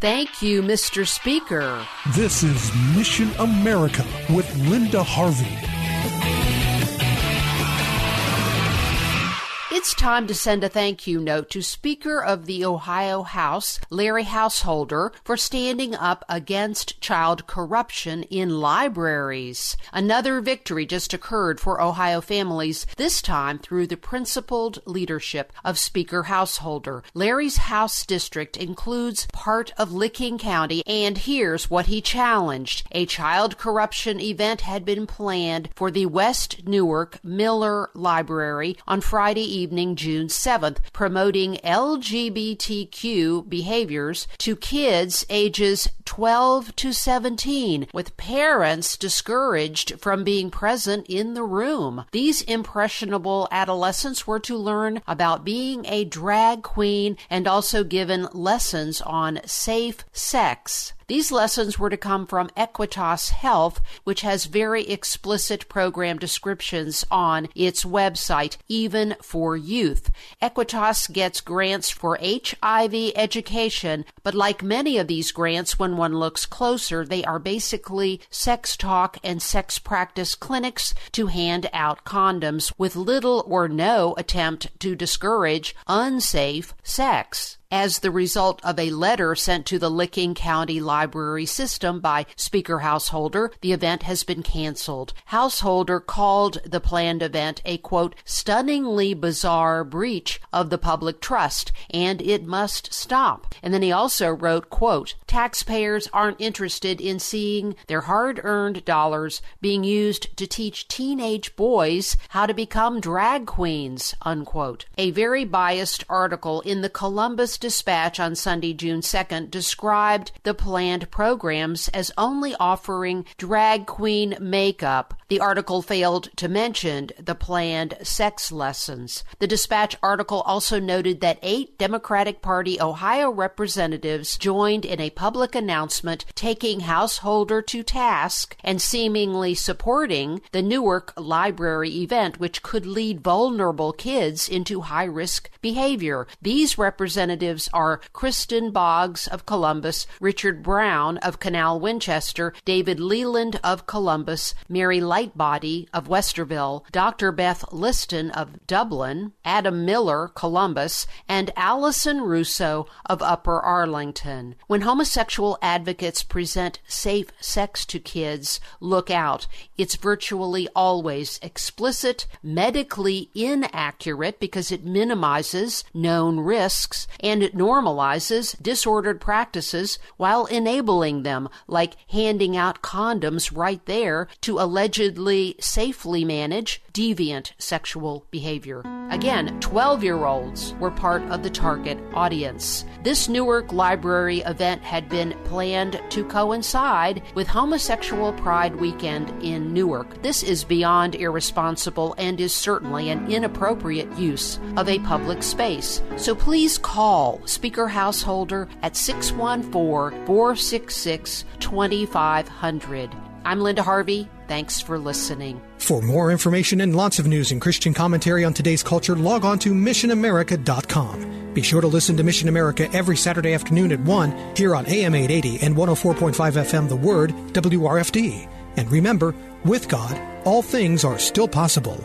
Thank you, Mr. Speaker. This is Mission America with Linda Harvey. It's time to send a thank you note to Speaker of the Ohio House, Larry Householder, for standing up against child corruption in libraries. Another victory just occurred for Ohio families, this time through the principled leadership of Speaker Householder. Larry's House district includes part of Licking County, and here's what he challenged. A child corruption event had been planned for the West Newark Miller Library on Friday evening evening, June 7th, promoting LGBTQ behaviors to kids ages 12 to 17, with parents discouraged from being present in the room. These impressionable adolescents were to learn about being a drag queen and also given lessons on safe sex. These lessons were to come from Equitas Health, which has very explicit program descriptions on its website, even for youth. Equitas gets grants for HIV education, but like many of these grants, when one looks closer, they are basically sex talk and sex practice clinics to hand out condoms with little or no attempt to discourage unsafe sex as the result of a letter sent to the Licking County Library System by Speaker Householder, the event has been canceled. Householder called the planned event a quote, stunningly bizarre breach of the public trust, and it must stop. And then he also wrote, quote, taxpayers aren't interested in seeing their hard earned dollars being used to teach teenage boys how to become drag queens, unquote. A very biased article in the Columbus Dispatch on Sunday, June 2nd, described the planned programs as only offering drag queen makeup. The article failed to mention the planned sex lessons. The Dispatch article also noted that eight Democratic Party Ohio representatives joined in a public announcement taking Householder to task and seemingly supporting the Newark Library event, which could lead vulnerable kids into high risk behavior. These representatives are Kristin Boggs of Columbus, Richard Brown of Canal Winchester, David Leland of Columbus, Mary Lightbody of Westerville, Dr. Beth Liston of Dublin, Adam Miller, Columbus, and Allison Russo of Upper Arlington. When homosexual advocates present safe sex to kids, look out. It's virtually always explicit, medically inaccurate because it minimizes known risks, and it normalizes disordered practices while enabling them, like handing out condoms right there to allegedly safely manage deviant sexual behavior. Again, 12 year olds were part of the target audience. This Newark Library event had been planned to coincide with Homosexual Pride Weekend in Newark. This is beyond irresponsible and is certainly an inappropriate use of a public space. So please call Speaker Householder at 614 466 2500. I'm Linda Harvey. Thanks for listening. For more information and lots of news and Christian commentary on today's culture, log on to missionamerica.com. Be sure to listen to Mission America every Saturday afternoon at 1 here on AM 880 and 104.5 FM The Word, WRFD. And remember, with God, all things are still possible.